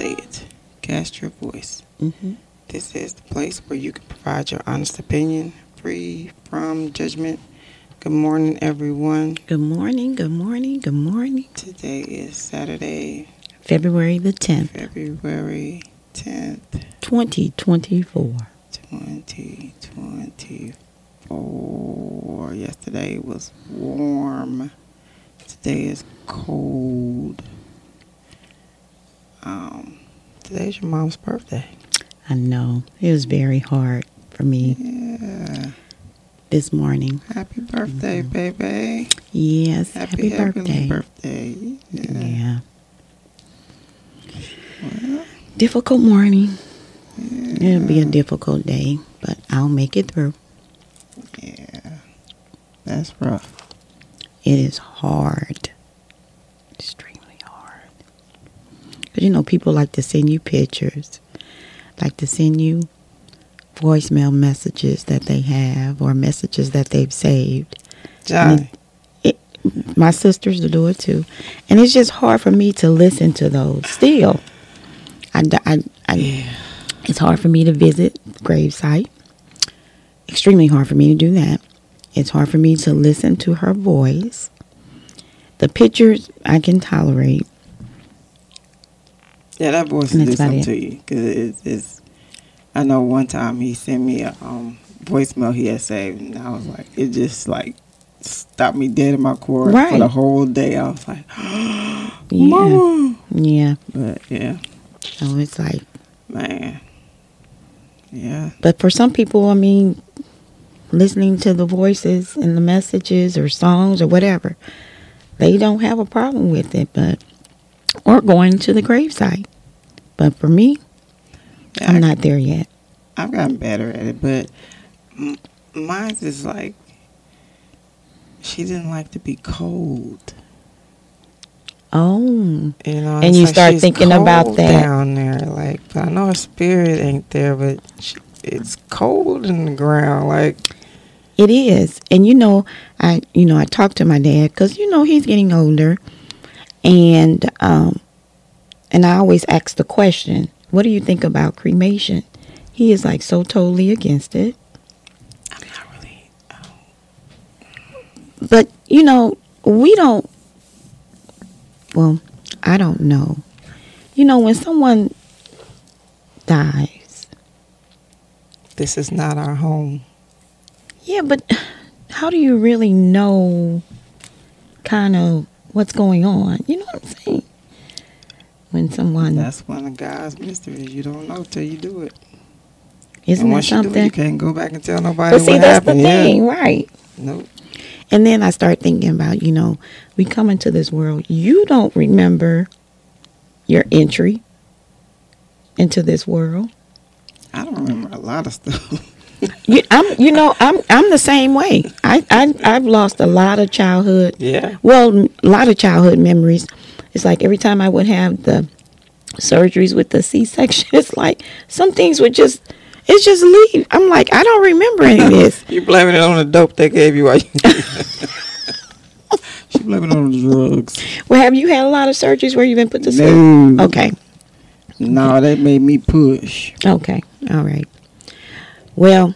say it. Cast your voice. Mm-hmm. This is the place where you can provide your honest opinion, free from judgment. Good morning, everyone. Good morning, good morning, good morning. Today is Saturday, February the 10th, February 10th, 2024. 2024. Yesterday was warm. Today is cold. Um, today's your mom's birthday. I know it was very hard for me Yeah. this morning. Happy birthday, mm-hmm. BaBa. Yes, Happy, happy, birthday. birthday. Yeah. Yeah. Well, Difficult morning. yeah. It'll be a difficult day, but I'll make it through. Yeah. That's rough. It is hard. Extremely hard. Because, you know, people like to send you pictures, like to send you voicemail messages that they have or messages that they've saved. Johnny. My sisters do it too. And it's just hard for me to listen to those still. I, I, I, Yeah. It's hard for me to visit gravesite. Extremely hard for me to do that. It's hard for me to listen to her voice. The pictures I can tolerate. Yeah, that voice will do something it. to you. Because it's, it's, I know one time he sent me a um, voicemail he had saved, and I was like, it just like stopped me dead in my core for the whole day. I was like, Yeah. Mama. Yeah. But yeah, So it's like, man. Yeah. but for some people, I mean, listening to the voices and the messages or songs or whatever, they don't have a problem with it, but, or going to the gravesite. But for me, yeah I- I'm not there yet. I've gotten better at it, but m- mine is like she didn't like to be cold. Oh, You know, And you like start thinking about that. down there. Like I know her spirit ain't there, but she, it's cold in the ground. Like It is. And you know, I you know, I talked to my dad cuz you know he's getting older and um and I always ask the question, what do you think about cremation? He is like so totally against it. I'm not really. But you know, we don't well, I don't know. You know, when someone dies, This is not our home. yeah, but how do you really know kind of what's going on? You know what I'm saying? When someone That's one of God's mysteries. You don't know till you do it. Isn't and that once you do it, something? you can't go back and tell nobody But see, that's the happened. Yeah. thing, right? Nope. And then I start thinking about, you know, we come into this world. You don't remember your entry into this world. I don't remember a lot of stuff. You, I'm, you know, I'm, I'm the same way. I, I, I've lost a lot of childhood. yeah. Well, a lot of childhood memories. It's like every time I would have the surgeries with the C-section, it's like some things would just, it's just leave. I'm like, I don't remember any of this. You blaming it on the dope they gave you while you. she blaming it on the drugs. Well, have you had a lot of surgeries where you've been put to sleep? No. Okay. No, that made me push. Okay. All right. Well,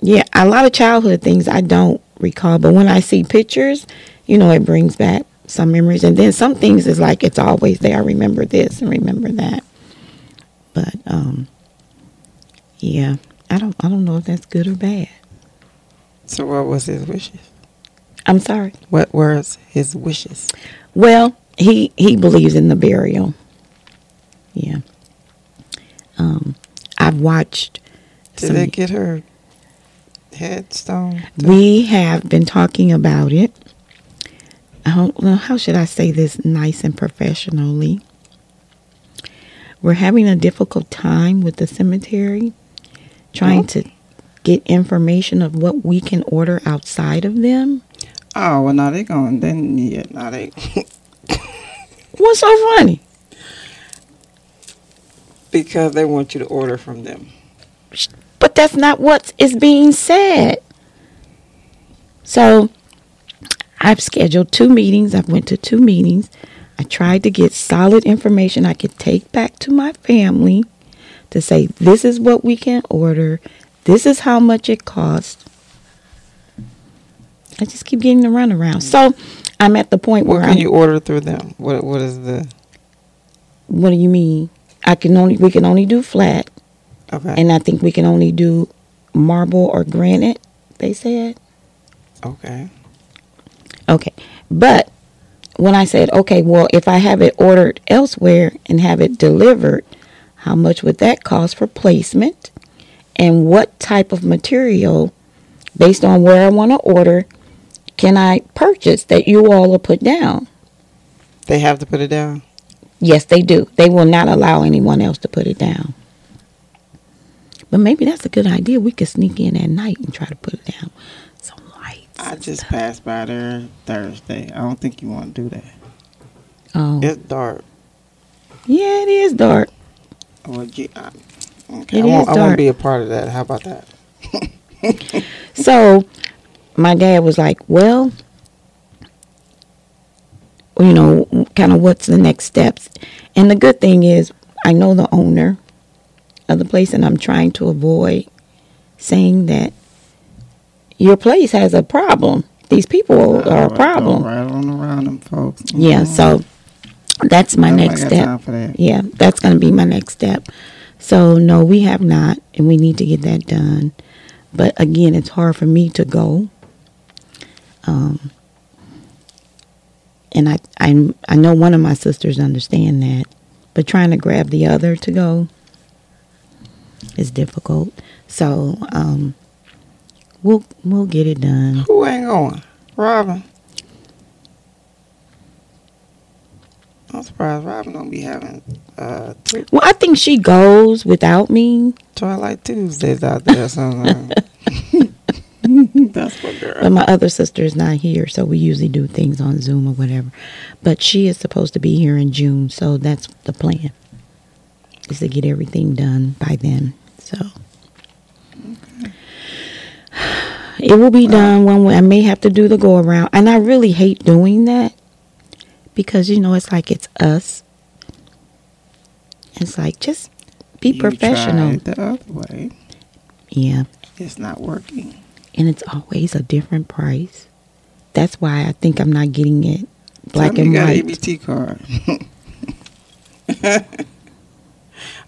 yeah, a lot of childhood things I don't recall, but when I see pictures, you know, it brings back some memories. And then some things is like it's always there. I remember this and remember that. But um yeah, I don't I don't know if that's good or bad. So what was his wishes? I'm sorry. What were his wishes? Well, he he believes in the burial. Yeah. Um I've watched Did they get her headstone? We have been talking about it. I don't know how should I say this nice and professionally. We're having a difficult time with the cemetery, trying oh. to get information of what we can order outside of them. Oh well, now they going. Then yeah, now they What's so funny? because they want you to order from them. But that's not what is being said. So I've scheduled two meetings. I've went to two meetings. I tried to get solid information I could take back to my family to say this is what we can order, this is how much it costs. I just keep getting the runaround. So I'm at the point What where can I'm, you order through them? What What is the what do you mean? I can only we can only do flat, okay? and I think we can only do marble or granite. They said. okay. Okay. But when I said, okay, well, if I have it ordered elsewhere and have it delivered, how much would that cost for placement? And what type of material, based on where I want to order, can I purchase that you all will put down? They have to put it down. Yes, they do. They will not allow anyone else to put it down. But maybe that's a good idea. We could sneak in at night and try to put it down. Some lights. I just stuff. passed by there Thursday. I don't think you want to do that. Oh, It's dark. yeah, it is dark. Well, you, I, okay. It I won't, is I won't be a part of that. How about that? So my dad was like, well, you know, kind of what's the next steps? And the good thing is, I know the owner of the place, and I'm trying to avoid saying that your place has a problem. These people are a problem. On around them folks. Yeah, Mhm. so that's my next step. that. Yeah, that's going to be my next step. So, no, we have not, and we need to get that done. But again, it's hard for me to go. Um, and I, I, I know one of my sisters understand that, but trying to grab the other to go is difficult. So, um, we'll we'll get it done. Who ain't going? Robin. I'm surprised Robin don't be having uh, Well, I think she goes without me. Twilight Tuesdays out there somewhere. That's what girl. But my other sister is not here, so we usually do things on Zoom or whatever. But she is supposed to be here in June, so that's the plan. Is to get everything done by then. So it will be done one way. I may have to do the go around, and I really hate doing that because you know it's like it's us. It's like just be You professional. the other way. Yeah. It's not working. and it's always a different price. That's why I think I'm not getting it black Tell and me you got white. an EBT card.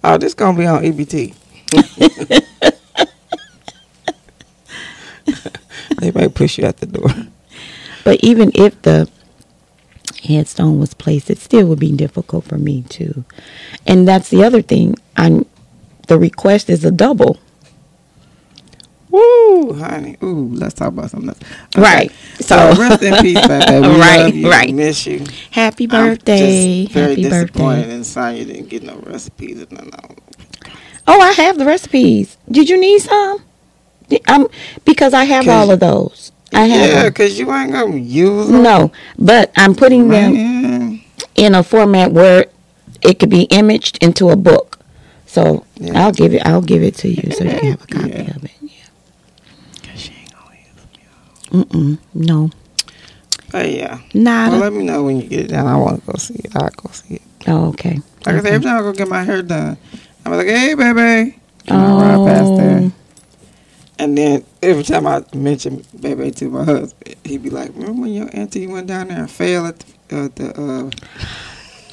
oh, this gonna be on EBT. they might push you out the door. But even if the headstone was placed, it still would be difficult for me too. And that's the other thing. I'm the request is a double. Woo, honey. Ooh, let's talk about something else. Right. So, rest in peace, BaBa. We Right, love you. right. Miss you. Happy I'm birthday. very Happy disappointed birthday. in Sonya didn't get no recipes and none of Oh, I have the recipes. Did you need some? Di- Um, because I have all of those. I have Yeah, because you ain't gonna use them. No, but I'm putting them in a format where it could be imaged into a book. So Yeah. I'll give it. I'll give it to you so you can have a copy Yeah. of it. Yeah. 'Cause she ain't gonna use them. Mm-mm. No. But yeah. Nada. Well, let me know when you get it done. I want to go see it. I'll go see it. oh, okay. Like I said, every time I go get my hair done, I'm like, hey, BaBa. And I ride past there. Oh. And then every time I mention BaBa to my husband, he'd be like, remember when your auntie went down there and fell at the, uh, the uh,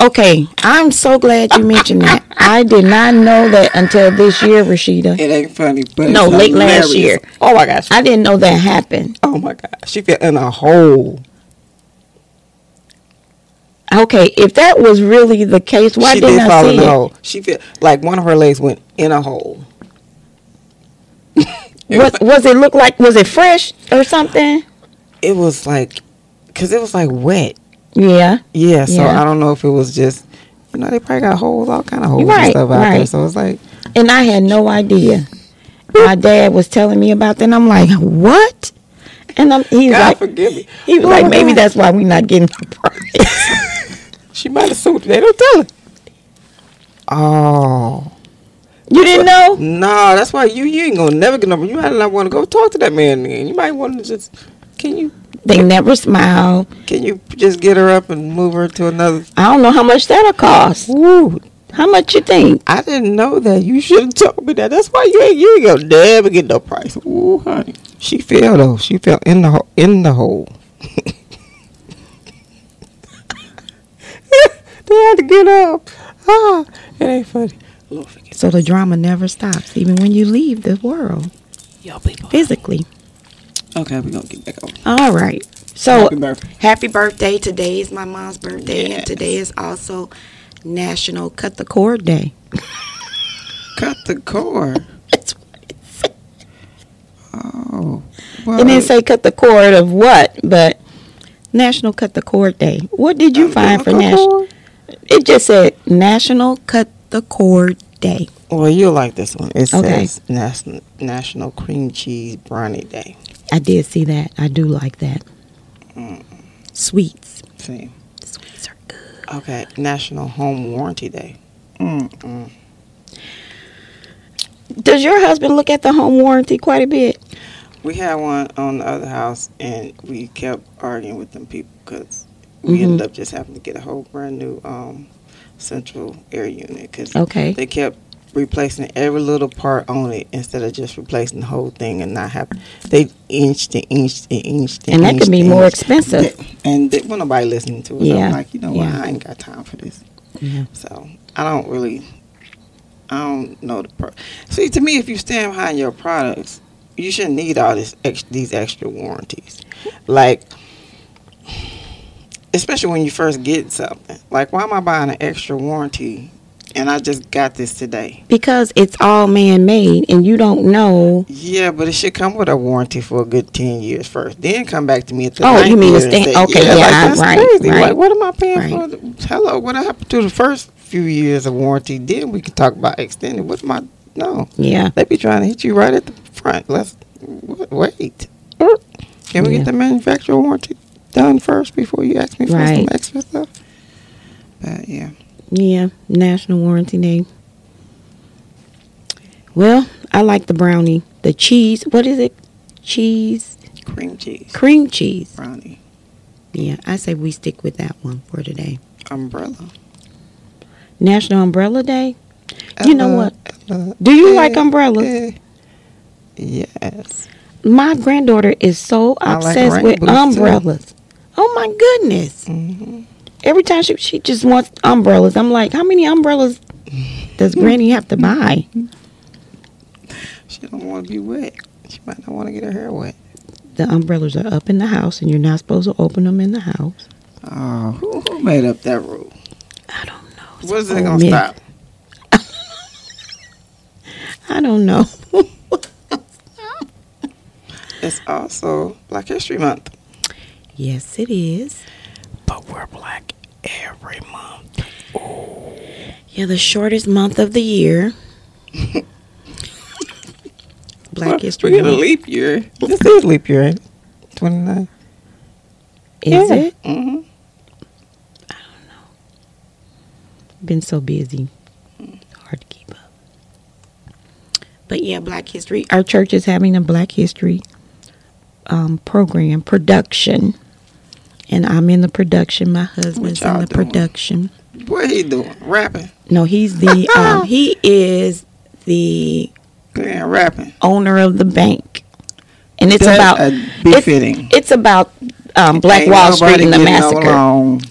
Okay. I'm so glad you mentioned that. I did not know that until this year, Rashida. it ain't funny, but No, late last year. Oh my gosh. I didn't know that happened. oh my gosh. She fell in a hole. Okay, if that was really the case, why she didn't did I fall in see a it? hole. She fell, like one of her legs went in a hole. It Was, was it look like was it fresh or something? it was like, cause it was like wet. Yeah. Yeah, so Yeah. I don't know if it was just, you know, they probably got holes, all kind of holes and Right, stuff out there. right. So it's like, And I had no idea. My dad was telling me about that, and I'm like, what? And I'm, he's God like, forgive me. he was Oh like, maybe God. that's why we're not getting the prize. She might have sued. They don't tell her. Oh. you didn't know? No, that's why you you ain't gonna never get number. You might not want to go talk to that man then. You might want to just, can you? They never smile. Can you just get her up and move her to another? I don't know how much that'll cost. Woo! How much you think? I didn't know that. You should have told me that. That's why you ain't you ain't gonna never get no price. Ooh, honey. She fell though. She fell in the ho- in the hole. they had to get up. Ah, it ain't funny. Lord So the drama never stops, even when you leave the world y'all people. physically. Okay, we're gonna get back on. All right. So Happy birthday. happy birthday. Today is my mom's birthday, Yes. and today is also National Cut the Cord Day. Cut the cord. That's Oh. Well, It didn't say cut the cord of what, but National Cut the Cord Day. What did you find for national? It just said National Cut the Cord Day. Well, you'll like this one. It Okay. says National National Cream Cheese Brownie Day. I did see that. I do like that. Mm. Sweets. See. Sweets are good. Okay, National Home Warranty Day. Mm-mm. Does your husband look at the home warranty quite a bit? We had one on the other house, and we kept arguing with them people because we Mhm. ended up just having to get a whole brand new um, central air unit because Okay. they kept replacing every little part on it instead of just replacing the whole thing and not have they inched and inched and inched and, And that could be more expensive. and they, well, nobody listening to it. Yeah. I'm like, you know what? Yeah. I ain't got time for this. Yeah. So I don't really, I don't know the. Pro- See, to me, if you stand behind your products, you shouldn't need all this ex- these extra warranties. Like, especially when you first get something. Like, why am I buying an extra warranty? And I just got this today. Because it's all man made and you don't know. Yeah, but it should come with a warranty for a good ten years first. Then come back to me at the Oh, you mean the stand- okay, yeah, like, that's right, crazy. right. Like, what am I paying Right. for? Hello, what happened to the first few years of warranty? Then we can talk about extended. What am I? No, Yeah. they be trying to hit you right at the front. Let's wait. Can we Yeah. get the manufacturer warranty done first before you ask me for some Right. extra stuff? But yeah, Yeah. National Warranty Day. Well, I like the brownie. The cheese. What is it? Cheese. cream cheese Cream cheese. brownie Yeah. I say we stick with that one for today. umbrella. National Umbrella Day. You know what? Ella- Do you eh, like umbrellas? eh. Yes. My granddaughter is so I like obsessed with rainbows, too. umbrellas. Oh my goodness. hmm Every time she she just wants umbrellas. I'm like, how many umbrellas does Granny have to buy? She don't want to be wet. She might not want to get her hair wet. The umbrellas are up in the house, and you're not supposed to open them in the house. Oh, who, who made up that rule? I don't know. It's Where's it gonna myth. stop? I don't know. It's also Black History Month. yes, it is. But we're black every month. Yeah, the shortest month of the year. Black Well, History We get a leap year. This is leap year, ain't it? 29. Is it? Mm-hmm. I don't know. Been so busy. Hard to keep up. But yeah, Black History. Our church is having a Black History um, program production. And I'm in the production. My husband's in the doing? production. What he doing? Rapping? No, he's the um, he is the Yeah, rapping. owner of the bank. And it's That, about uh, it's, befitting. it's about um, Black Ain't Wall Street and the massacre. along.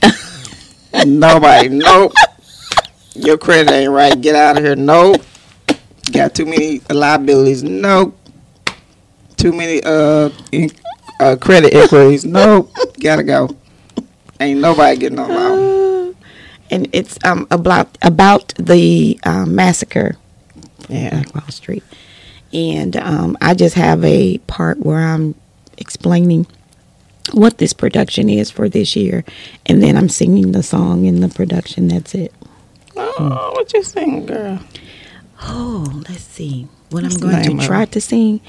nobody. Nope. Your credit ain't right. Get out of here. Nope. Got too many liabilities. Nope. Too many uh, in, uh credit inquiries. Nope. Gotta go. Ain't nobody getting along. and it's um about about the um, massacre Yeah. Black Wall Street. And um, I just have a part where I'm explaining what this production is for this year, and then I'm singing the song in the production. That's it. Oh, what you sing, girl? Oh, let's see what I'm going to try to sing.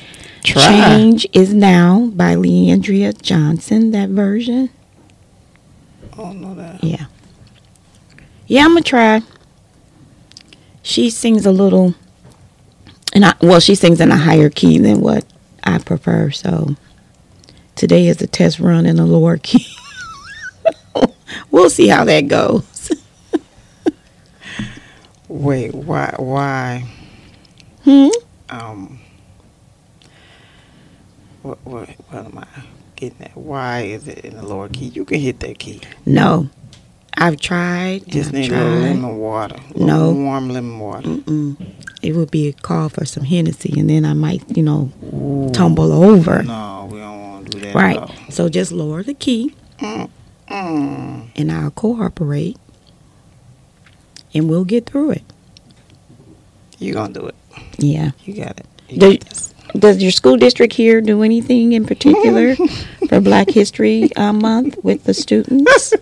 Try. Change is now by Le'Andria Johnson. That version. Oh, no, that. Yeah. Yeah, I'm gonna try. She sings a little, and I well, she sings in a higher key than what I prefer. So, Today is the test run in a lower key. we'll see how that goes. Wait, why? Why? Hmm? Um. What? What? What am I getting at? Why is it in the lower key? You can hit that key. No. I've tried. and Just I've need a little tried. lemon water. A little No. Warm lemon water. Mm-mm. It would be a call for some Hennessy, and then I might, you know, tumble over. No, we don't want to do that. Right. All. So just lower the key, Mm. Mm. and I'll cooperate, and we'll get through it. You gonna do it? Yeah. You got it. You Do- got this. Does your school district here do anything in particular for Black History uh, Month with the students?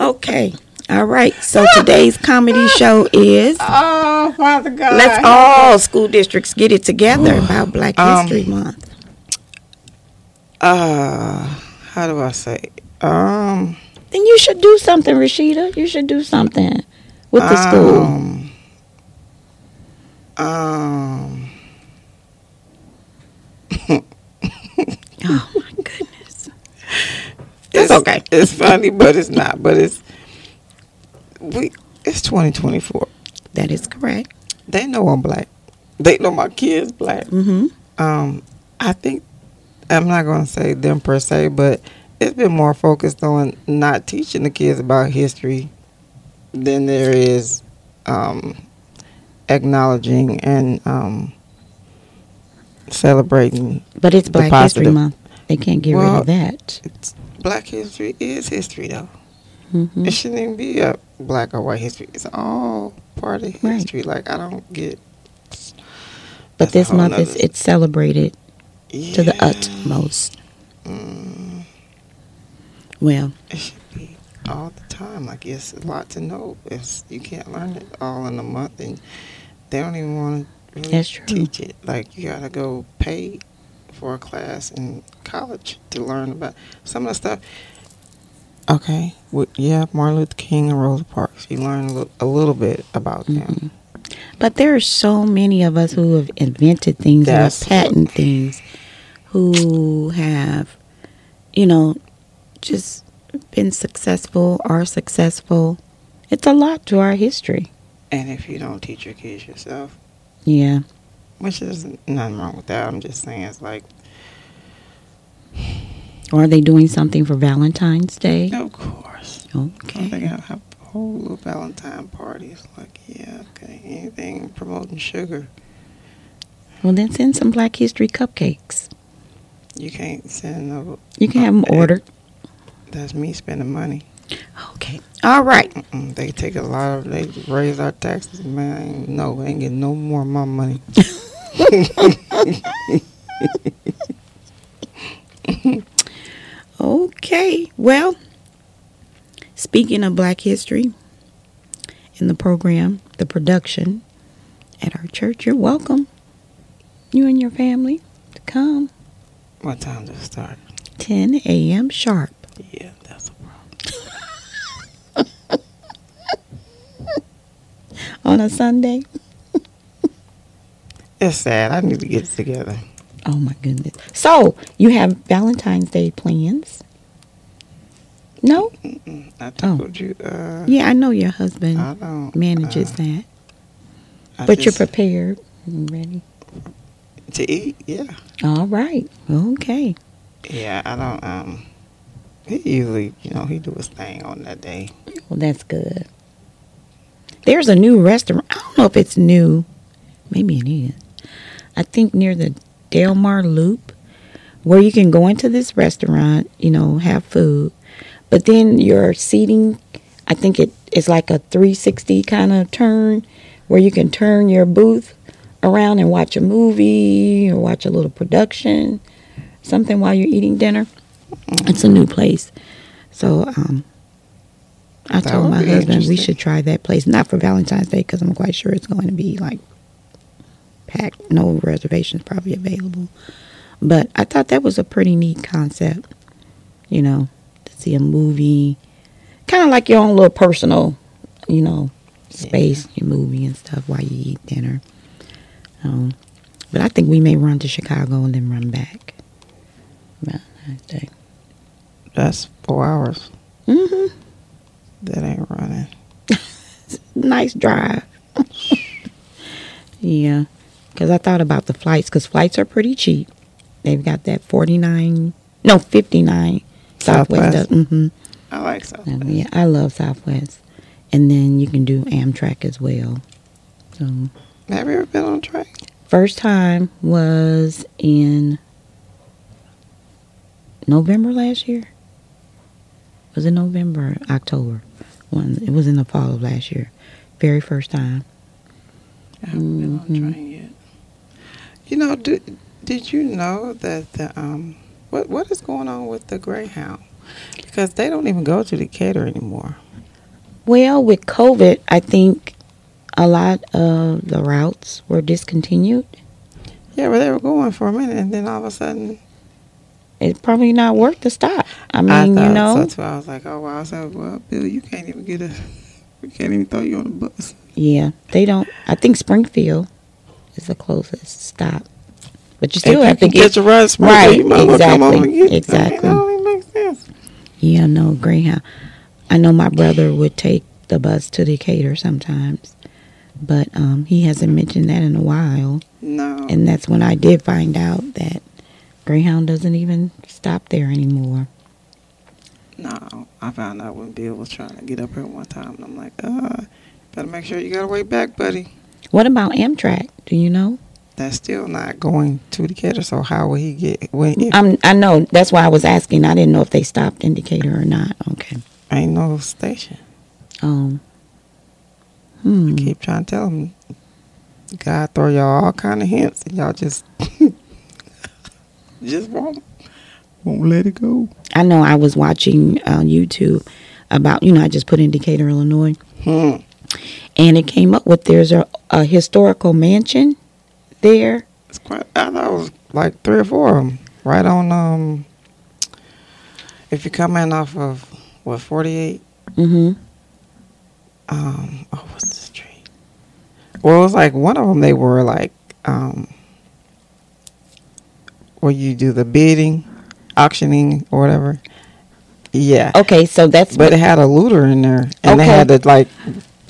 Okay. All right. So today's comedy show is Oh, Father God. let's all school districts get it together about Black Um, History Month. Uh, how do I say? Um, Then you should do something, Rashida. You should do something with the school. Um, Oh my goodness. it's okay. It's funny, but it's not. But it's we. It's 2024. That is correct. They know I'm black. They know my kids black. Mm-hmm. Um, I think I'm not gonna say them per se, but it's been more focused on not teaching the kids about history than there is um, acknowledging and um, celebrating. But it's Black History. Month. They can't get rid of that. It's, black history is history, though. hmm It shouldn't even be a black or white history. It's all part of Right. history. Like I don't get. But this month is it's celebrated to the utmost. Mm. Well, It should all the time. Like it's a lot to know. It's you can't learn it all in a month, and they don't even want to really teach it. Like you gotta go pay for a class in college to learn about some of the stuff. Okay, well, yeah, Martin Luther King and Rosa Parks. You learn a little, a little bit about Mhm. them. but there are so many of us who have invented things or That's patent things, who have, you know, just been successful, are successful. It's a lot to our history. And if you don't teach your kids yourself, Yeah. which is nothing wrong with that. I'm just saying it's like, Or are they doing something for Valentine's Day? of course. Okay. They have a whole little Valentine party. It's like, yeah, okay, anything promoting sugar. Well, then send some Black History cupcakes. You can't send no. You can have them ordered. That's me spending money. Okay. All right. Mm-mm, they take a lot of. They raise our taxes, man. I ain't, no, I ain't getting no more of my money. Okay. Well, speaking of Black History in the program, the production at our church, you're welcome. You and your family to come. What time does it start? 10 a.m. sharp. Yeah, that's a problem. on a Sunday. It's sad. I need to get it together. Oh my goodness. So, you have Valentine's Day plans? No? Mm-mm, I Oh. told you. Uh, Yeah, I know your husband manages uh, that. I But you're prepared and ready. to eat. Yeah, All right. Okay. yeah. I don't. Um, he usually, you know, he do his thing on that day. Well, that's good. There's a new restaurant. I don't know if it's new. Maybe it is. I think near the Delmar Loop, where you can go into this restaurant, you know, have food, but then your seating, I think it is like a 360 kind of turn, where you can turn your booth around and watch a movie or watch a little production, something while you're eating dinner. It's a new place, so um, I That told my husband we should try that place, not for Valentine's Day because I'm quite sure it's going to be like packed, no reservations probably available. But I thought that was a pretty neat concept, you know, to see a movie, kind of like your own little personal, you know, space, your movie and stuff while you eat dinner. Um, but I think we may run to Chicago and then run back. Valentine's Day. That's four hours. Mm-hmm. That ain't running. Nice drive. yeah, because I thought about the flights because flights are pretty cheap. They've got that forty nine, no fifty nine. Southwest. Southwest. Mm-hmm. I like South. Yeah, I love Southwest, and then you can do Amtrak as well. So Have you ever been on a train? first time was in November last year. Was in November, October? One. It was in the fall of last year. Very first time. I haven't been on a Mhm. train yet. You know, did, did you know that the um what what is going on with the Greyhound? Because they don't even go to Decatur anymore. Well, with COVID, I think a lot of the routes were discontinued. Yeah, but they were going for a minute, and then all of a sudden, It's probably not worth the stop. I mean, I you know, so too. I was like, oh wow. I said, well, Bill, you can't even get a, we can't even throw you on the bus. yeah, they don't. I think Springfield is the closest stop, but you still have to get catch a ride, Springfield, Right, You might as come on and exactly, get. exactly. I mean, that don't even make sense. Yeah, no, Greyhound. I know my brother would take the bus to Decatur sometimes, but um, he hasn't mentioned that in a while. No. And that's when I did find out that Greyhound doesn't even stop there anymore. No, I found out when Bill was trying to get up here one time, and I'm like, uh, better make sure you got a way back, buddy. What about Amtrak? Do you know? That's still not going to Decatur, so how will he get when if I'm, I know. That's why I was asking. I didn't know if they stopped in Decatur or not. Okay. ain't no station? Um. Hmm. Keep trying to tell him. God throw y'all all kind of hints, and y'all just just won't won't let it go. I know. I was watching on YouTube about. You know, I just put in Decatur, Illinois. Hmm. and it came up with there's a, a historical mansion there. It's quite. I thought it was like three or four of them right on. Um, if you come in off of what forty eight. Mm-hmm. um oh what's the street well it was like one of them they were like um where you do the bidding auctioning or whatever yeah Okay, so that's but it had a looter in there and they had to like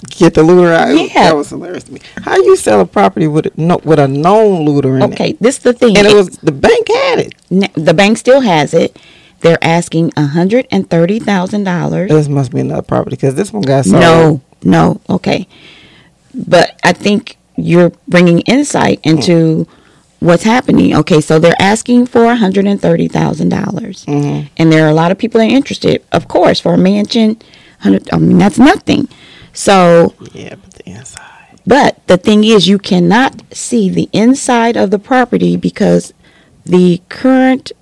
get the looter out Yeah. that was hilarious to me how you sell a property with a, no, with a known looter in okay. it This the thing. and it was the bank had it N- the bank still has it. They're asking a hundred and thirty thousand dollars. this must be another property because this one got sold No, no. Okay, but I think you're bringing insight into hmm. What's happening. Okay, so they're asking for hundred and thirty thousand dollars, Mhm. and there are a lot of people that are interested. Of course, for a mansion. I mean, that's nothing. So yeah but the inside But the thing is, you cannot see the inside of the property because the current,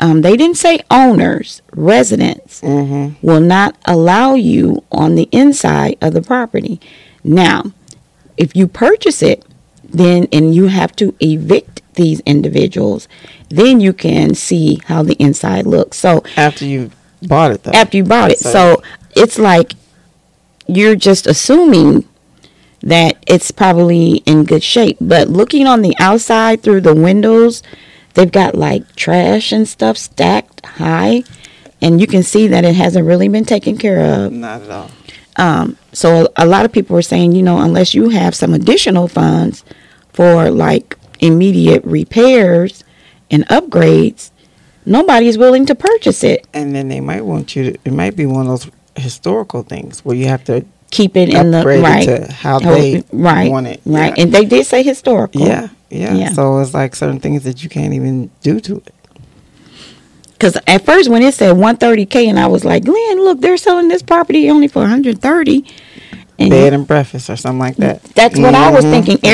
um, they didn't say owners, residents, mm-hmm will not allow you on the inside of the property. Now, if you purchase it, then and you have to evict these individuals, then you can see how the inside looks. So after you bought it though after you bought it. So- So it's like you're just assuming that it's probably in good shape. But looking on the outside through the windows, they've got like trash and stuff stacked high. And you can see that it hasn't really been taken care of. not at all Um, so a lot of people were saying, you know, unless you have some additional funds for like immediate repairs and upgrades, nobody is willing to purchase it. and then they might want you to it might be one of those historical things where you have to keep it in the right, to how they right, want it right, yeah. and they did say historical. yeah, yeah Yeah. so it's like certain things that you can't even do to it Because at first, when it said 130k, and I was like, Glenn, look, they're selling this property only for 130. And bed and breakfast or something like that that's what I was Mhm, thinking. mhm.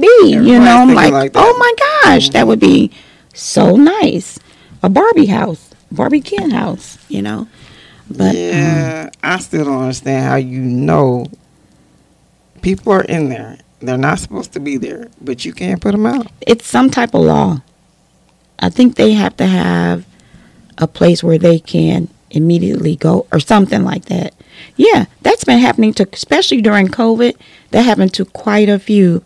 Airbnb, you know, I'm like, like. Mm-hmm. oh my gosh, that would be so nice. A Barbie house, Barbie Ken house, you know. But um, yeah i still don't understand how you know people are in there they're not supposed to be there but you can't put them out it's some type of law. I think they have to have a place where they can immediately go or something like that. Yeah, that's been happening to, especially during COVID. That happened to quite a few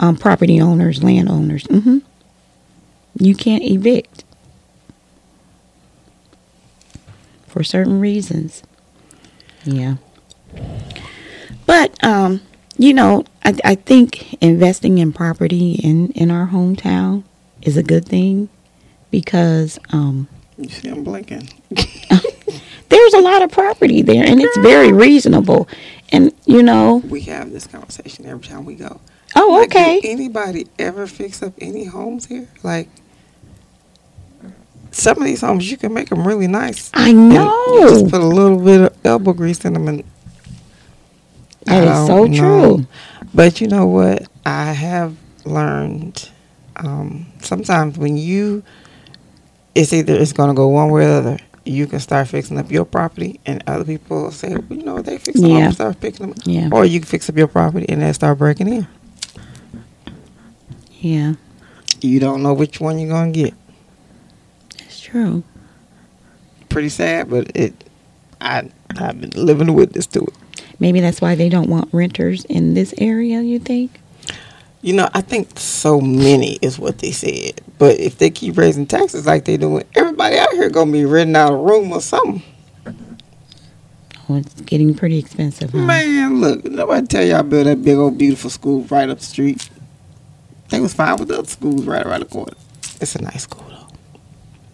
um, property owners, landowners. hmm You can't evict. for certain reasons. Yeah. But um, you know, I, I think investing in property in in our hometown is a good thing because um, You see, I'm blinking. there's a lot of property there and it's very reasonable. And you know, We have this conversation every time we go. oh Like, okay. anybody ever fix up any homes here? Like, some of these homes, you can make them really nice. I And You know. just put a little bit of elbow grease in them, and That is so know. true. But you know what? I have learned um, sometimes when you, it's either it's going to go one way or the other. You can start fixing up your property, and other people say, well, you know, they fix them Yeah. up, start fixing them. Yeah. Or you can fix up your property and then start breaking in. Yeah. You don't know which one you're going to get. It's true. Pretty sad, but it. I I've been living a witness to it. Maybe that's why they don't want renters in this area, you think? You know, I think so many is what they said. But if they keep raising taxes like they doing, everybody out here gonna be renting out a room or something. Oh, it's getting pretty expensive, huh? Man, look, nobody tell y'all build that big old beautiful school right up the street. They was fine with the other schools right around the corner. It's a nice school though.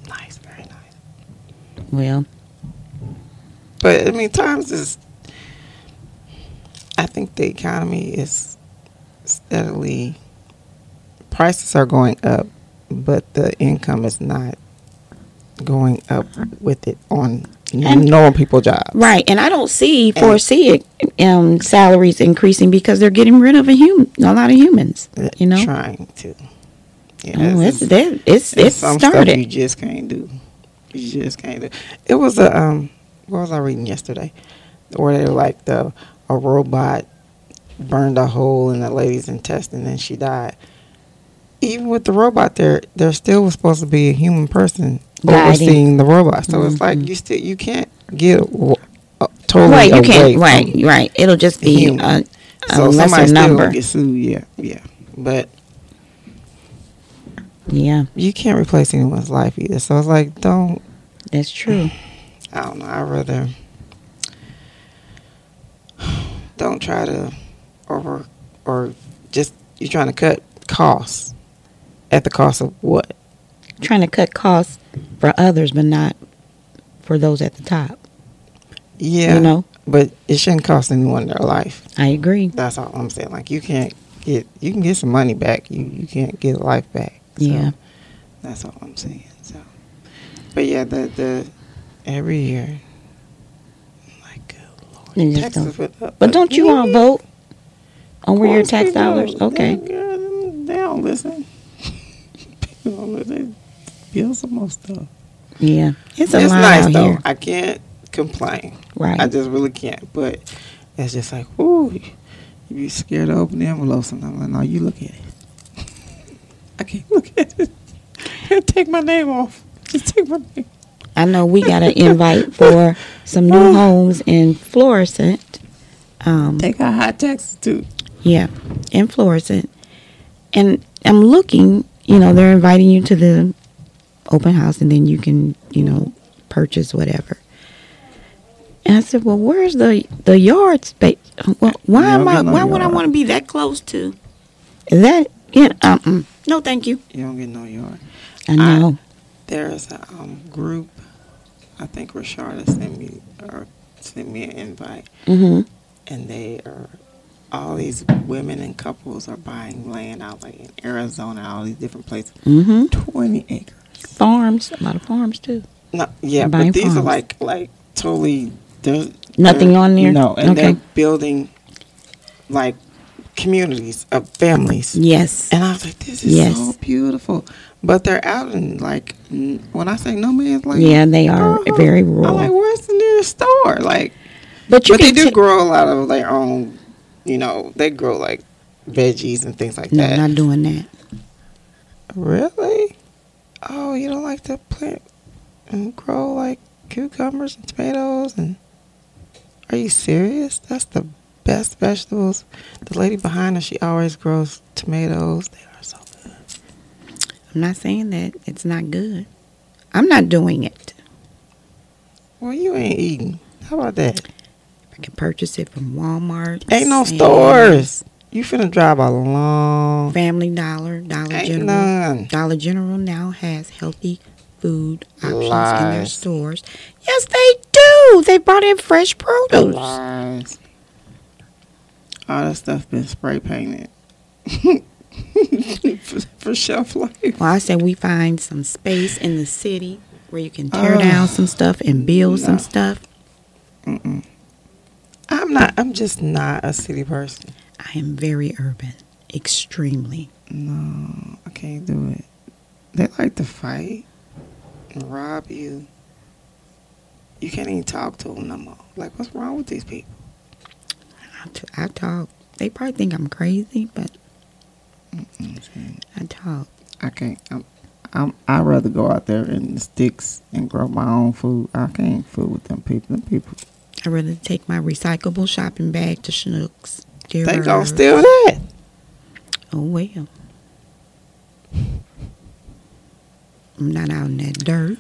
Nice, very nice. Well, But I mean, times is. I think the economy is steadily. Prices are going up, but the income is not going up with it on And- normal people jobs. right. And I don't see, foresee it, um, salaries increasing because they're getting rid of a, hum- a lot of humans, you know? trying to. Yeah, Oh, it's- it's, there- it's, it's some stuff you just can't do. You just can't do. It was a um. What was I reading yesterday? Where they were like the a robot burned a hole in a lady's intestine and she died. Even with the robot, there there still was supposed to be a human person Guiding. overseeing the robot. So it's like Mhm. you still you can't get w- uh, totally Right, you can't, right, right. It'll just be human. a, a So lesser number. get sued. Yeah, yeah. But Yeah, you can't replace anyone's life either. So it's like don't that's true. I don't know. I rather don't try to over or just you're trying to cut costs at the cost of what? Trying to cut costs for others, but not for those at the top. Yeah, You know, but it shouldn't cost anyone their life. I agree. That's all I'm saying. Like you can't get you can get some money back. You you can't get life back. So Yeah. that's all I'm saying. So, but yeah, the the every year, like good lord, taxes went up. But don't you all vote on where your tax dollars? Okay. They, they don't listen. People don't. They build some more stuff. Yeah. It's a it's lot nice out though. here. I can't complain. Right. I just really can't. But it's just like, ooh, you be scared to open the envelope sometimes. Like, no, you look at it. I can't look at it. take my name off. Just take my name. I know we got an invite for some new homes in Florissant. Um, Take our high taxes too. yeah, in Florissant. And I'm looking, you know, they're inviting you to the open house and then you can, you know, purchase whatever. And I said, well, where's the the yard space? Well, why You am I? get no Why would I want to be that close to? Is that? Yeah. Um. No, thank you. You don't get no yard. I know. There's a um, group. I think Rashada sent me or sent me an invite, mm-hmm. and they are all these women and couples are buying land out like in Arizona, all these different places. Mm-hmm. Twenty acres. Farms. A lot of farms too. No, yeah, but these are like like totally there's Nothing they're- on there? No, and Okay. they're building like communities of families. Yes. And I was like, this is Yes. so beautiful. But they're out in like when I say no man's land. Yeah, they are uh-huh. very rural. I'm like, where's the nearest store? Like, But you but they do ta- grow a lot of their own. You know, they grow like veggies and things like No, that. not doing that. Really? Oh, you don't like to plant and grow like cucumbers and tomatoes and Are you serious? That's the best vegetables. The lady behind her, she always grows tomatoes. They are so good. I'm not saying that it's not good. I'm not doing it. Well, you ain't eating. How about that? I can purchase it from Walmart. Ain't no stores. You finna drive a long. Family Dollar, Dollar Ain't General. none. Dollar General now has healthy food options in their stores. Yes, they do. They brought in fresh produce. Lies. All that stuff been spray painted for, for shelf life. Well, I said we find some space in the city where you can tear Oh. down some stuff and build some stuff. Mm-mm. I'm not. I'm just not a city person. I am very urban, extremely. No, I can't do it. They like to fight and rob you. You can't even talk to them no more. Like, what's wrong with these people? I, t- I talk. They probably think I'm crazy, but I talk. I can't. I'm, I'm. I'd rather go out there in the sticks and grow my own food. I can't fool with them people. Them people. I'd rather take my recyclable shopping bag to Schnucks. Dear They gonna steal that. Oh well. I'm not out in that dirt.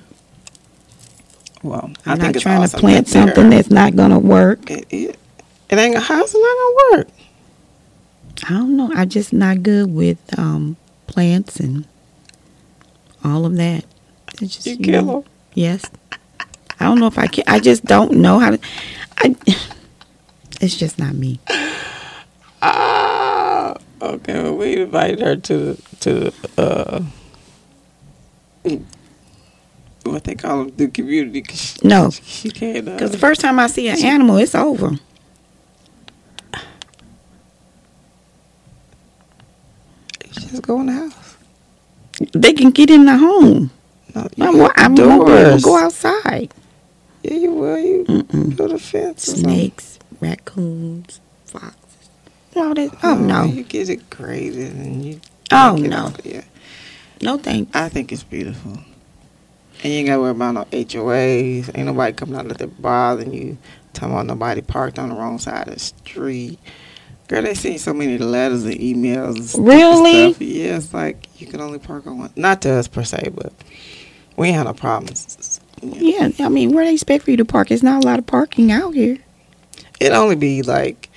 Well, I I'm think not trying to plant something that's not gonna work. It, it, it ain't. How's it not gonna work? I don't know. I'm just not good with um, plants and all of that. It's just, You you kill know, them. Yes. I don't know if I can. I just don't know how to. I. It's just not me. Ah, okay. Well, we invited her to to uh, what they call them, the community. 'cause she, No. she can't. Uh, Because the first time I see an animal, it's over. just go in the house. They can get in the home. No, I'm, I'm won't be able to doors. go outside. Yeah, you will. You Mm-mm. build a fence. Snakes, raccoons, foxes. All that. Oh, oh, no. You get it crazy and you. Oh, it no. Yeah, No thanks. I think it's beautiful. And you ain't gotta worry about no HOAs. Ain't nobody coming out of there bothering you. Talking about nobody parked on the wrong side of the street. Girl, they send so many letters and emails. And Really? Stuff. Yeah, it's like you can only park on one. Not to us per se, but we ain't had no problems. Yeah, I mean, where they expect for you to park? It's not a lot of parking out here. It only be like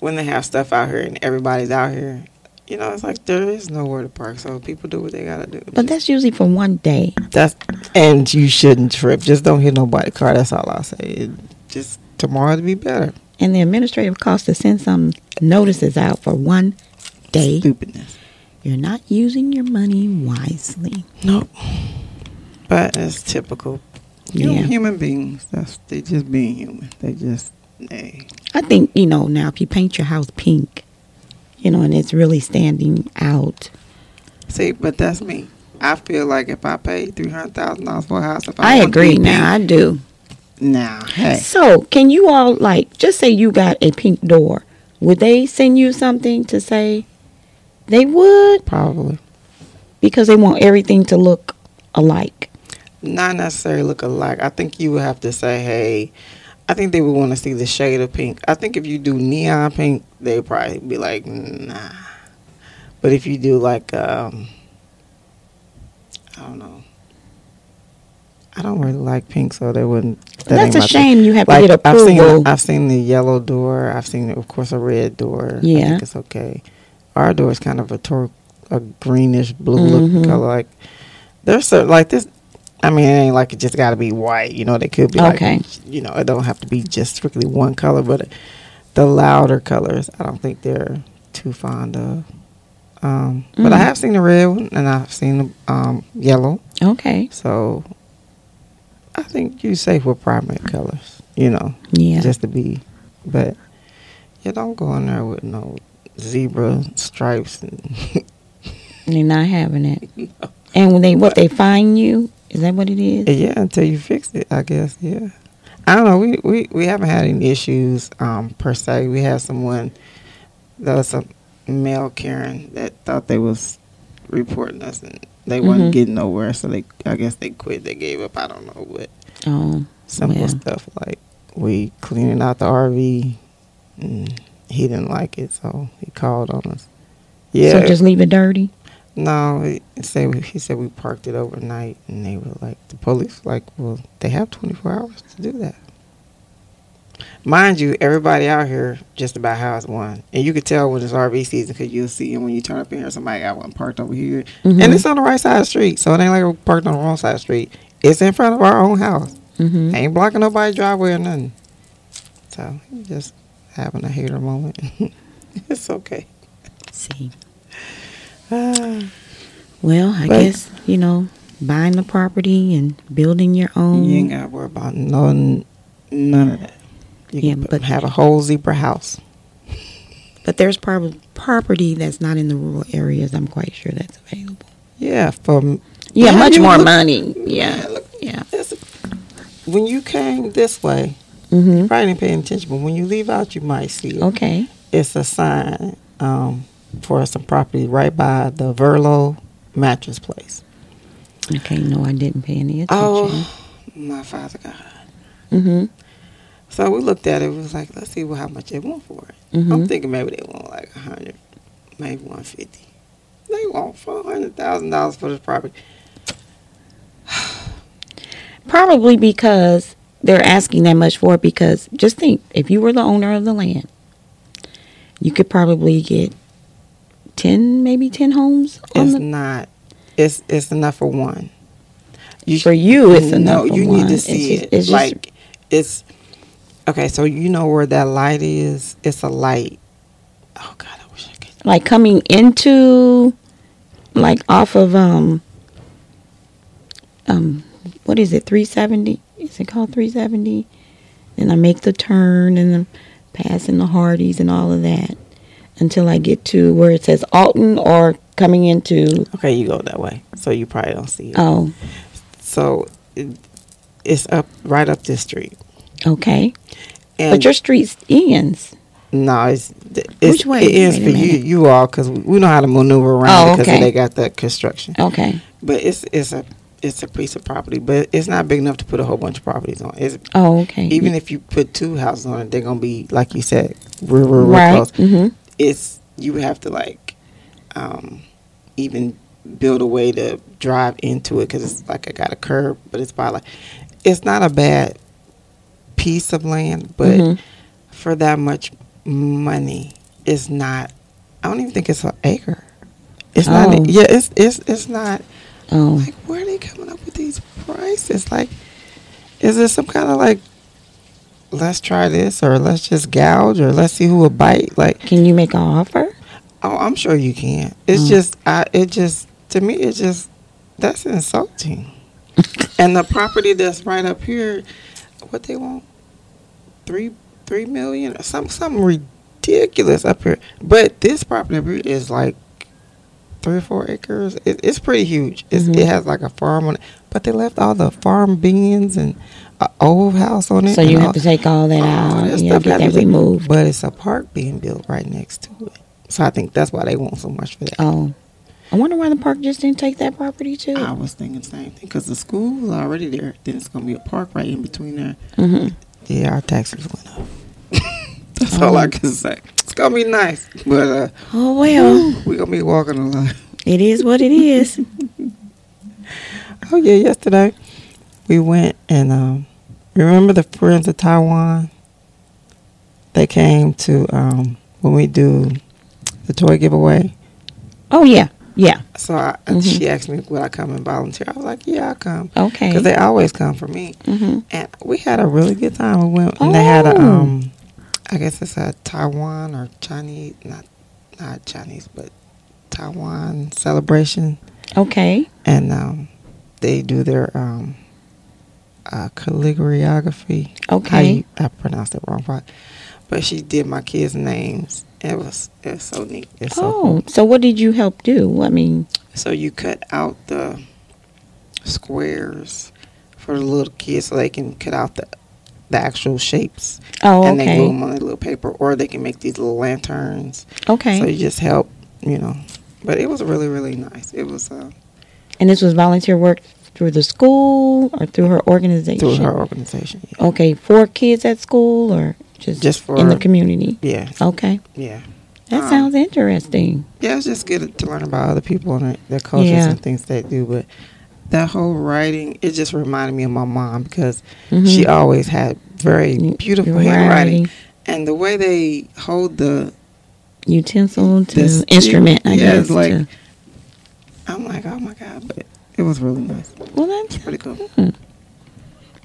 when they have stuff out here and everybody's out here. You know, it's like there is nowhere to park, so people do what they gotta do. But that's usually for one day. That's and you shouldn't trip. Just don't hit nobody's car. That's all I say. It, just tomorrow to be better. And the administrative cost to send some notices out for one day. Stupidness. You're not using your money wisely. Nope. But it's typical. You Yeah. human beings. That's they just being human. They just they. I think, you know, now if you paint your house pink, you know, and it's really standing out. See, but that's me. I feel like if I paid three hundred thousand dollars for a house, if I, I, agree be now. I do. pink- Now, hey, So, can you all, like, just say you got a pink door. Would they send you something to say they would? probably Because they want everything to look alike. Not necessarily look alike. I think you would have to say, hey. I think they would want to see the shade of pink. I think if you do neon pink, they'd probably be like, nah. But if you do like, um, I don't know. I don't really like pink, so they wouldn't. that That's a my thing. shame you have to Like get I've seen, approval. I've seen the yellow door. I've seen, of course, a red door. I Yeah. think it's okay. Our door is kind of a tor- a greenish blue Mhm. look color. Like there's certain like this. I mean, it ain't like it just got to be white. You know, they could be Okay. like, you know, it don't have to be just strictly one color. But the louder colors, I don't think they're too fond of. Um, But I Mm. have seen the red one and I've seen the um, yellow. okay. So I think you're safe with primary colors. You know, Yeah. just to be. But you don't go in there with no zebra stripes and They're not having it. And when they what they find you? Is that what it is? yeah until you fix it. I guess yeah. I don't know. We we, we haven't had any issues um, per se. We had someone there was a male Karen that thought they was reporting us and they Mhm. wasn't getting nowhere. So they I guess they quit. They gave up. I don't know, what. Oh, simple Well. stuff like we cleaning out the RV. And he didn't like it, so he called on us. Yeah, so just leave it dirty. No, he said he said we parked it overnight, and they were like the police like, well, they have 24 hours to do that. Mind you, everybody out here just about has one, and you could tell when it's RV season because you'll see them when you turn up in here. Somebody got one parked over here, Mhm. and it's on the right side of the street, so it ain't like we're parked on the wrong side of the street. It's in front of our own house. Mm-hmm. Ain't blocking nobody's driveway or nothing. So just having a hater moment. it's okay. See. Well, I But- guess you know, buying the property and building your own. You ain't gotta worry about none, none of that. You Yeah, but- have a whole zebra house. But there's prob- property that's not in the rural areas. I'm quite sure that's available. Yeah, Yeah, Yeah, much more look- money. Yeah, Yeah, look- yeah. when you came this way, Mm-hmm. you probably didn't pay attention, but when you leave out, you might see it. Okay. It's a sign um, for some property right by the Verlo mattress place. Okay. No, I didn't pay any attention. Oh, my father God. Mm-hmm. So we looked at it. We was like, let's see what, how much they want for it. Mhm. I'm thinking maybe they want like a hundred, maybe one fifty. They want four hundred thousand dollars for this property. Probably because they're asking that much for it. Because just think, if you were the owner of the land, you could probably get ten, maybe ten homes It's the. not. It's it's enough for one. You For you, it's enough No, for you one. need to It's see just- it. it's just- like it's okay. So you know where that light is? It's a light. Oh God, I wish I could. like coming into like off of um um what is it 370 is it called 370 And i make the turn and i'm passing the hardys and all of that until i get to where it says alton or coming into Okay, you go that way, so you probably don't see it. oh So it, it's up right up this street. okay And but your street ends No, it's, it's Which way? It a for you, you all, because we know how to maneuver Oh, around because okay. they got that construction. okay But it's it's a it's a piece of property, but it's not big enough to put a whole bunch of properties on. It's oh okay even if you put two houses on it, they're gonna be like you said, real, real, real right close. mm-hmm. It's you would have to like, um, even build a way to drive into it because it's like I got a curb, but it's by like, it's not a bad piece of land, but Mhm. for that much money, it's not. I don't even think it's an acre. It's Oh. not. Yeah, it's it's it's not. oh Like, where are they coming up with these prices? Like, is there some kind of like, let's try this, or let's just gouge, or let's see who will bite? Like, can you make an offer oh, I'm sure you can. It's Mm. just, I, it just, to me, it's just, that's insulting. and the property that's right up here, what they want, three, three million, or some, something ridiculous up here. But this property is like three or four acres. It, it's pretty huge. It's, Mhm. It has like a farm on it, but they left all the farm bins and a old house on it. so you all- have to take all that all out that yeah stuff get that to removed But it's a park being built right next to it. So I think that's why they want so much for that. Oh, I wonder why the park just didn't take that property too. I was thinking the same thing because the school is already there. Then it's gonna be a park right in between there. Mm-hmm. Yeah, our taxes went up. that's all I can say. It's gonna be nice, but uh, Oh well, we're gonna be walking a lot. it is what it is. Oh yeah, yesterday we went and um, remember the friends of Taiwan. They came to um, when we do the toy giveaway. Oh yeah, yeah. So I, Mhm. she asked me would I come and volunteer. I was like, yeah, I'll come Okay. because they always come for me. hmm And we had a really good time. We went and they had a Oh. um, I guess it's a Taiwan or Chinese, not not Chinese, but Taiwan celebration, Okay. and um, they do their um, uh, calligraphy. Okay. you, I pronounced it wrong, probably. but she did my kids' names. It was it was so neat. It's so cool. Oh, so what did you help do? I mean, So you cut out the squares for the little kids so they can cut out the the actual shapes oh, and they glue them on a little paper or they can make these little lanterns. okay. So you just help, you know. But it was really really nice. It was uh, and this was volunteer work through the school or through her organization? through her organization. Yeah. Okay, for kids at school or just Just for in the community? yeah, Okay. yeah. That Um, sounds interesting. Yeah, it's just good to learn about other people and their, their cultures Yeah. and things they do. But that whole writing, it just reminded me of my mom because Mhm. she always had very beautiful Right. handwriting. And the way they hold the, Utensil to This- instrument, I yeah, guess. like- I'm like, oh my God, but it was really nice. well, that's It's pretty cool.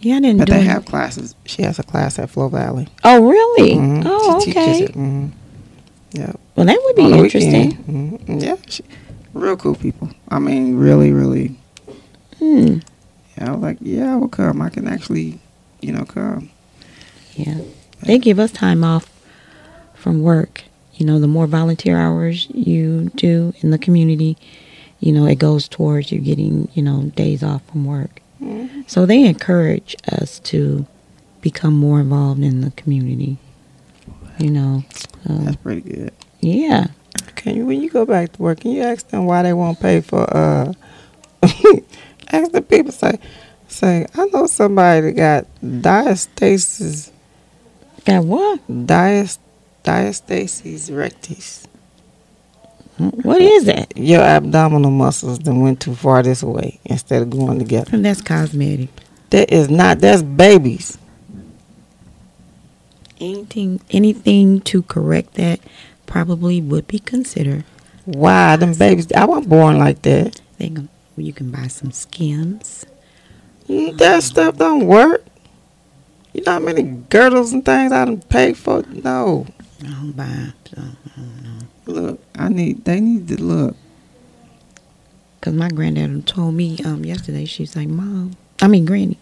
yeah. I didn't But do they it. have classes. She has a class at Flo Valley. Oh, really? Mhm. Oh, she okay. it. hmm Yeah. Well, that would be interesting. Mhm. Yeah, she, real cool people. I mean, really, really. Hmm. Yeah, I was like, yeah, I will come. I can actually, you know, come. Yeah. They give us time off from work. You know, the more volunteer hours you do in the community, you know, it goes towards you getting, you know, days off from work. Mm-hmm. So they encourage us to become more involved in the community. You know, so, That's pretty good. yeah. Can you, when you go back to work, can you ask them why they won't pay for? uh Ask the people say, say, I know somebody that got diastasis, Got what? dias, diastasis rectus. What is that? Your abdominal muscles then went too far this way instead of going together. And that's cosmetic. That is not. That's babies. Anything, anything to correct that probably would be considered. Why them babies? I wasn't born like that. They can, you can buy some skims. Mm, That stuff don't work. You know how many girdles and things I done paid for? No. I don't buy. So, Look, I need. They need to look. Cause my granddad told me um yesterday. She's like, "Mom, I mean, Granny."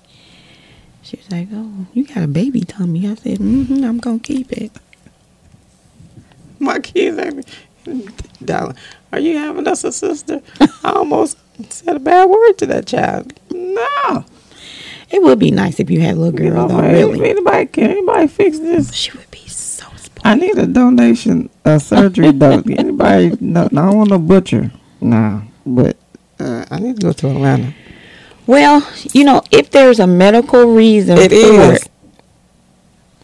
She was like, "Oh, you got a baby tummy." I said, "Mm-hmm. I'm gonna keep it." My kids darling, are you having us a sister? I almost said a bad word to that child. No. It would be nice if you had a little You girl, know, though. Really, Anybody can anybody fix this? she would be so spoiled. I need a donation, a surgery though. Anybody? No, no, I don't want no butcher. Nah, but uh, I need to go to Atlanta. Well, you know, if there's a medical reason It for is. it,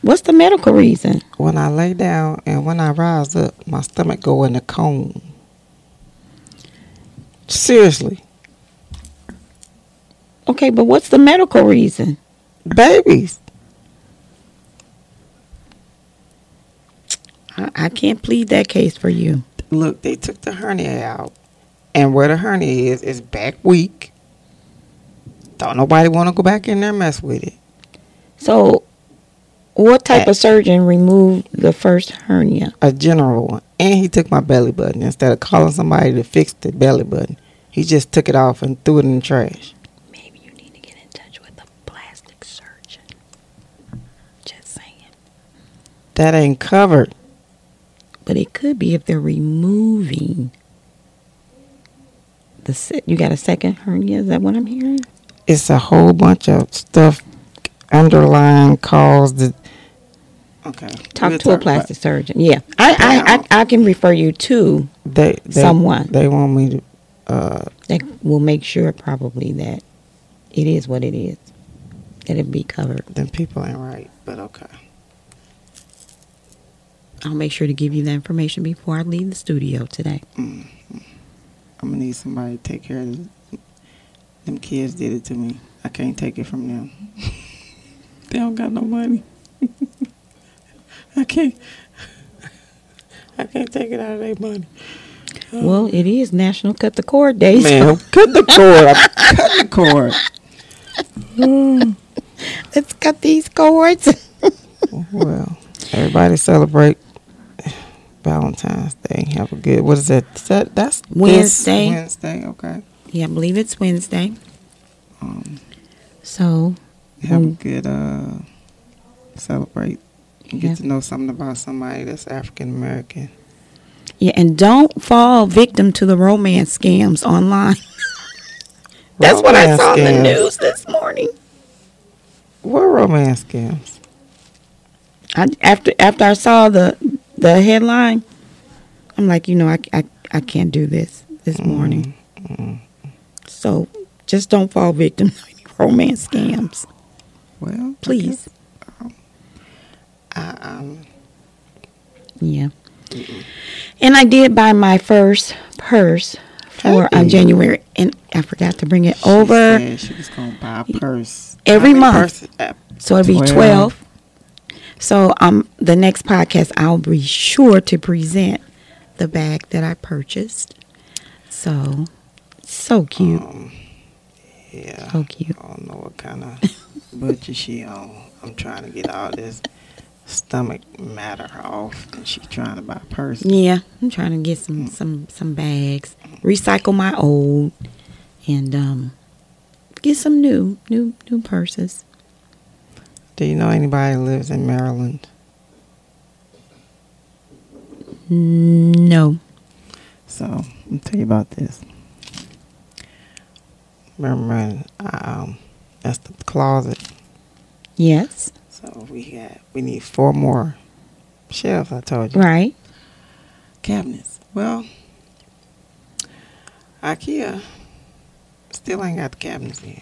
what's the medical reason? When I lay down and when I rise up, my stomach go in a cone. Seriously, Okay, but what's the medical reason? babies. I, I can't plead that case for you. Look, they took the hernia out, and where the hernia is is back weak. Don't nobody want to go back in there and mess with it. So, what type Uh, of surgeon removed the first hernia? A general one, and he took my belly button instead of calling somebody to fix the belly button. He just took it off and threw it in the trash. Maybe you need to get in touch with a plastic surgeon. Just saying. That ain't covered. But it could be if they're removing the you got a second hernia. Is that what I'm hearing? It's a whole bunch of stuff underlying cause the. Okay. Talk we'll to a about- plastic surgeon. Yeah, I, I, I I can refer you to They, they Someone. They want me to. Uh, that will make sure probably that it is what it is. That it be covered. then people ain't right, but okay. I'll make sure to give you that information before I leave the studio today. I'm gonna need somebody to take care of this. Them kids did it to me. I can't take it from them. they don't got no money. I can't. I can't take it out of their money. Well, it is National Cut the Cord Day. so Man, cut the cord. I'm cut the cord. let's cut these cords. Well, everybody celebrate Valentine's Day. Have a good. What is that? That that's Wednesday. Wednesday. Okay. yeah, I believe it's Wednesday. Um, So, have a Mm. good uh celebrate. and Yeah. Get to know something about somebody that's African American. yeah, and don't fall victim to the romance scams online. That's what I Romance saw in the news this morning. What romance scams? I, after after I saw the the headline, I'm like, you know, I, I, I can't do this this morning. So just don't fall victim to any romance scams, Well, please. I, um, Yeah. And I did buy my first purse for um, January, and I forgot to bring it She over. she was gonna buy a purse Every month. purses? Uh, So it'll be 12. 12. So um the next podcast I'll be sure to present the bag that I purchased. So so cute. Um, yeah. So cute. I don't know what kind of budget she on. I'm trying to get all this stomach matter off, and she trying to buy a purse. Yeah, I'm trying to get some some some bags, recycle my old and um get some new new new purses. Do you know anybody that lives in Maryland? No. So me tell you about this. Remember I um, that's the closet. Yes. So we had we need four more shelves. I told you Right. cabinets. Well, IKEA still ain't got the cabinets in.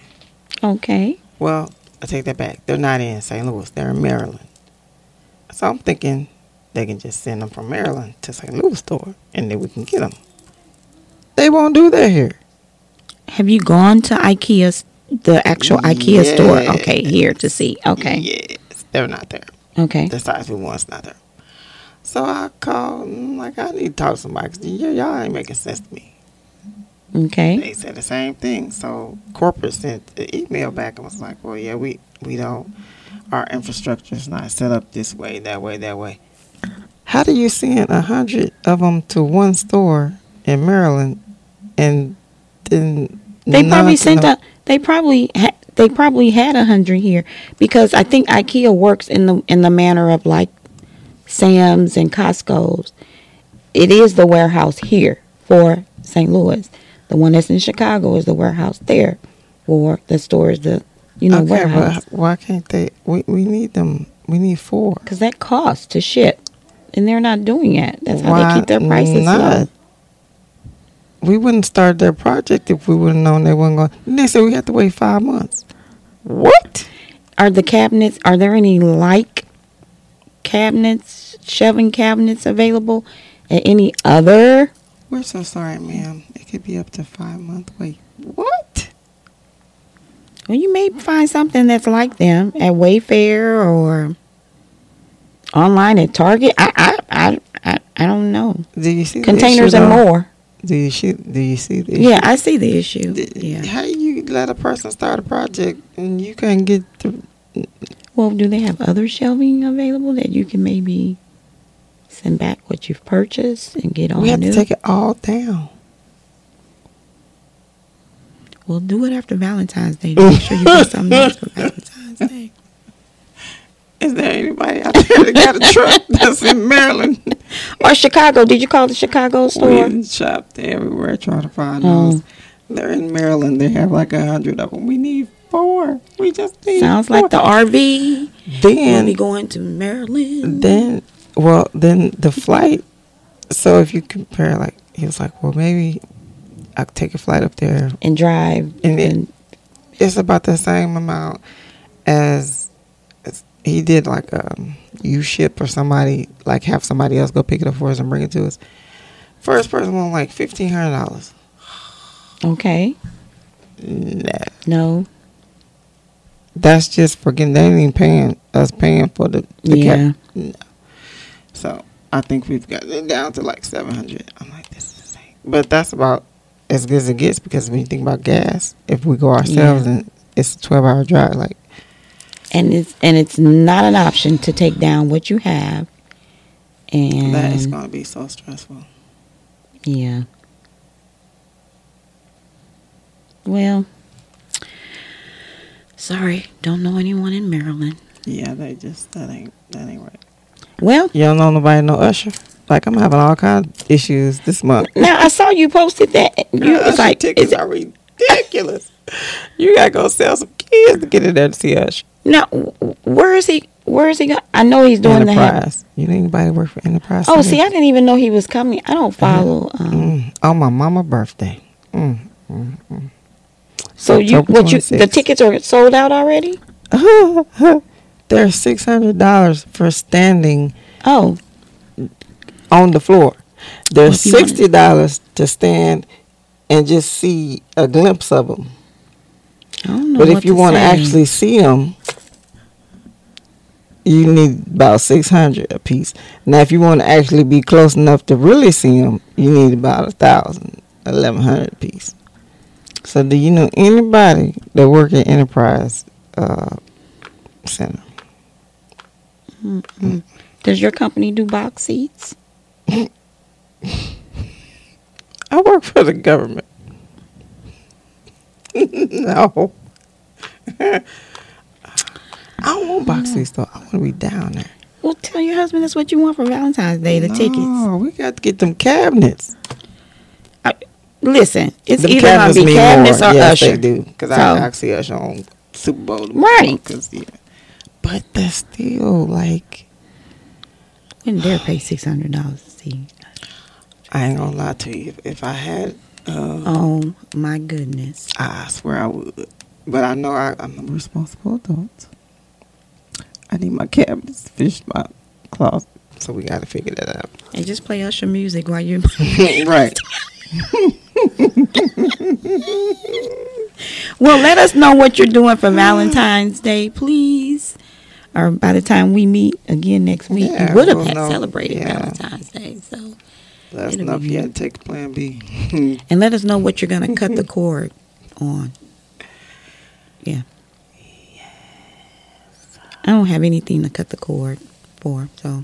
Okay. Well, I take that back. They're not in St. Louis. They're in Maryland. So I'm thinking they can just send them from Maryland to St. Louis store, and then we can get them. They won't do that here. Have you gone to IKEA's the actual IKEA store? Okay, here to see. Okay. Yes, they're not there. Okay. The size we want's not there. So I called, I'm like, I need to talk to somebody. 'cause y- y'all ain't making sense to me. Okay. They said the same thing. So corporate sent the email back and was like, well, yeah, we, we don't, our infrastructure is not set up this way, that way, that way. How do you send a hundred of them to one store in Maryland and then They probably sent a. They probably ha- they probably had a hundred here because I think IKEA works in the in the manner of like Sam's and Costco's. It is the warehouse here for St. Louis. The one that's in Chicago is the warehouse there for the stores. The you know okay, warehouse why can't they? We, we need them. We need four. because that costs to ship, and they're not doing it. That's how Why they keep their prices not? low. We wouldn't start their project if we would have known they weren't going. Then they said we have to wait five months. What? Are the cabinets? Are there any like cabinets, shelving cabinets available at any other? We're so sorry, ma'am. It could be up to five month wait. What? Well, you may find something that's like them at Wayfair or online at Target. I I I I, I don't know. Do you see the Containers issue, and more. Do you see? Do you see the? Yeah. I see the issue. Yeah. How you let a person start a project and you can't get the? Well, do they have other shelving available that you can maybe send back what you've purchased and get on? we have new? to take it all down. We'll do it after Valentine's Day. Make sure you get something nice for Valentine's Day. Is there anybody out there that got a truck that's in Maryland? Or Chicago. Did you call the Chicago store? We shopped everywhere trying to find Oh. those. They're in Maryland. They have like a hundred of them. We need four. We just need. Sounds like the four. RV. We'll Then, be going to Maryland. then, well, then the flight. So if you compare, like, he was like, well, maybe I'll take a flight up there. and drive And it- and It's about the same amount as, as he did, like, um, you ship or somebody, like, have somebody else go pick it up for us and bring it to us. First person won like fifteen hundred dollars. okay Nah. no That's just for getting. They ain't even paying us paying for the, the Yeah. cap. No. So I think we've got it down to like seven hundred. I'm like, this is insane. But that's about as good as it gets because when you think about gas, if we go ourselves Yeah. and it's a twelve hour drive, like and it's and it's not an option to take down what you have and that is gonna be so stressful. yeah well sorry don't know anyone in maryland Yeah, they just that ain't that ain't right. well You don't know nobody no Usher. Like I'm having all kind of issues this month. now i saw you posted that you Girl, it's Usher like tickets is it, are ridiculous. you gotta go sell some kids to get in there to see Usher. now where is he where is he go- i know he's doing the Enterprise. You know anybody work for Enterprise? oh see i didn't even know he was coming i don't follow um, Mm, on my mama birthday. Mm, mm, mm. so you October what you the tickets are sold out already They're six hundred dollars for standing oh on the floor. There's you sixty dollars to stand and just see a glimpse of them. I don't know But if you want to actually see them, you need about six hundred a piece. Now, if you want to actually be close enough to really see them, you need about a thousand, eleven hundred a piece. So, do you know anybody that work at Enterprise uh, Center? Mm-mm. Does your company do box seats? I work for the government. no. I don't want box seats though. I want to be down there. Well, tell your husband that's what you want for Valentine's Day, the tickets. Oh, we got to get them cabinets. Listen, it's Them either going to be cabinets more. or yes, Usher. they do. Because So- I, I see Usher on Super Bowl. Right. Cause, yeah. But that's still like, Wouldn't dare pay $600 to see. I ain't gonna lie to you. If, if I had, uh, Oh, my goodness. I swear I would. But I know I, I'm a responsible adult. I need my cabinets to finish my closet. So we got to figure that out. And just play us Usher music while you're. right. well, let us know what you're doing for Valentine's Day, please. Or by the time we meet again next week, Yeah, you would have we'll had know. celebrated Yeah. Valentine's Day. So, Let us It'll know if be you good. had to take Plan B. and let us know what you're gonna cut the cord on. Yeah. I don't have anything to cut the cord for, so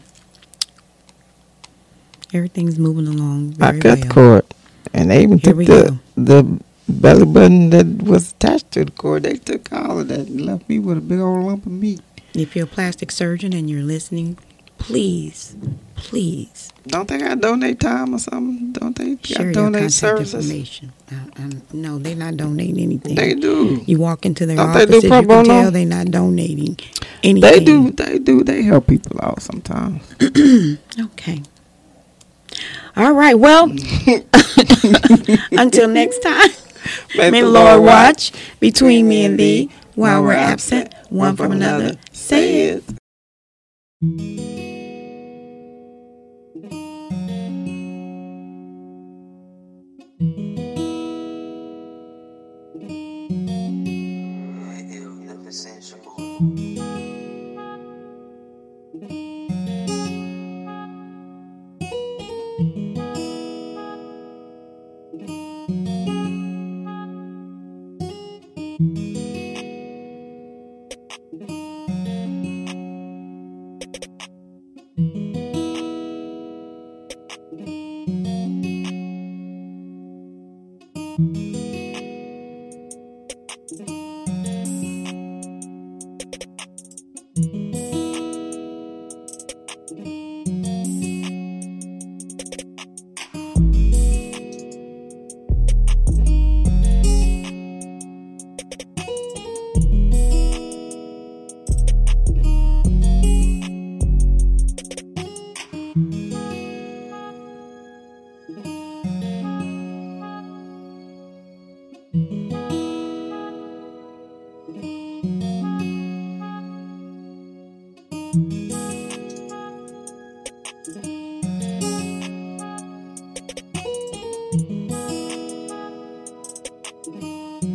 everything's moving along I cut well. the cord. And they even Here took the, go. the belly button that was attached to the cord. They took all of that and left me with a big old lump of meat. If you're a plastic surgeon and you're listening, please, please Don't they got donate time or something? Don't they got share your donate services? information. Uh, um, no, they're not donating anything. They do. You walk into their Don't they do pro you can tell they're not donating anything. They do. They do. They help people out sometimes. Okay. All right. Well, until next time, may the Lord watch between me and thee while we're absent one from another. Say it. Bye.